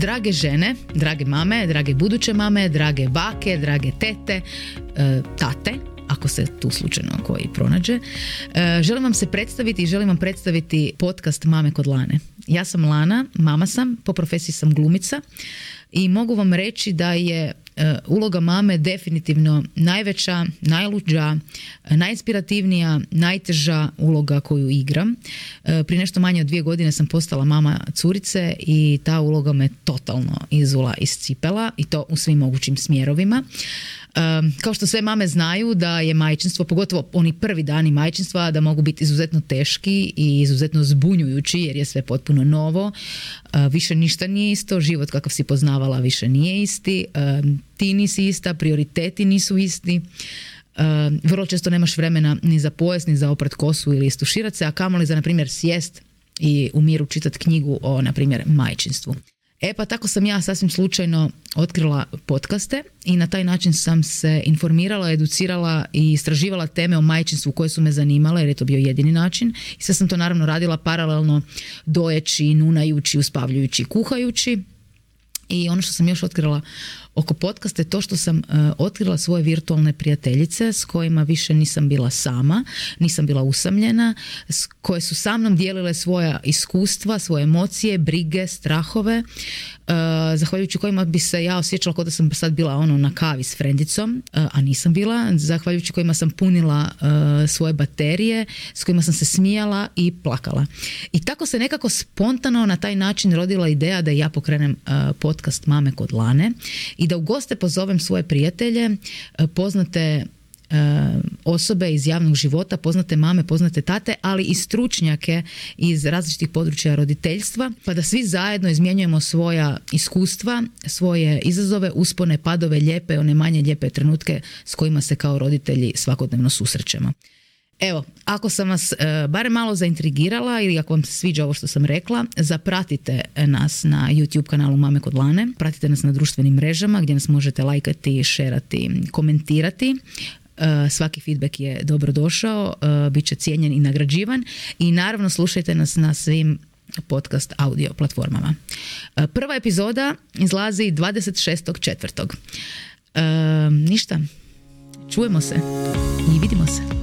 Drage žene, drage mame, drage buduće mame, drage bake, drage tete, e, tate, ako se tu slučajno koji pronađe. E, želim vam se predstaviti i želim vam predstaviti podcast Mame kod Lane. Ja sam Lana, mama sam, po profesiji sam glumica i mogu vam reći da je uloga mame definitivno najveća, najluđa, najinspirativnija, najteža uloga koju igram. E, prije nešto manje od dvije godine sam postala mama curice i ta uloga me totalno izula iz cipela i to u svim mogućim smjerovima. Kao što sve mame znaju da je majčinstvo, pogotovo oni prvi dani majčinstva, da mogu biti izuzetno teški i izuzetno zbunjujući jer je sve potpuno novo. Više ništa nije isto, život kakav si poznavala više nije isti, ti nisi ista, prioriteti nisu isti. Vrlo često nemaš vremena ni za pojas, ni za oprat kosu ili istuširat se, a kamoli za, na primjer, sjest i u miru čitati knjigu o, na primjer, majčinstvu. E pa tako sam ja sasvim slučajno otkrila podcaste i na taj način sam se informirala, educirala i istraživala teme o majčinstvu koje su me zanimale jer je to bio jedini način. I sve sam to naravno radila paralelno dojeći, nunajući, uspavljujući, kuhajući i ono što sam još otkrila oko podcasta je to što sam uh, otkrila svoje virtualne prijateljice s kojima više nisam bila sama, nisam bila usamljena, s koje su sa mnom dijelile svoja iskustva, svoje emocije, brige, strahove, uh, zahvaljujući kojima bi se ja osjećala kao da sam sad bila ono na kavi s frendicom, uh, a nisam bila, zahvaljujući kojima sam punila svoje baterije, s kojima sam se smijala i plakala. I tako se nekako spontano na taj način rodila ideja da ja pokrenem podcast Mame kod Lane i da u goste pozovem svoje prijatelje, e, poznate e, osobe iz javnog života, poznate mame, poznate tate, ali i stručnjake iz različitih područja roditeljstva, pa da svi zajedno izmjenjujemo svoja iskustva, svoje izazove, uspone, padove, lijepe, one manje lijepe trenutke s kojima se kao roditelji svakodnevno susrećemo. Evo, ako sam vas e, barem malo zaintrigirala ili ako vam se sviđa ovo što sam rekla, zapratite nas na YouTube kanalu Mame kod Lane, pratite nas na društvenim mrežama gdje nas možete lajkati, šerati, komentirati. E, svaki feedback je dobro došao, e, bit će cijenjen i nagrađivan i naravno slušajte nas na svim podcast audio platformama. Prva epizoda izlazi 26.4. Ništa, čujemo se i vidimo se.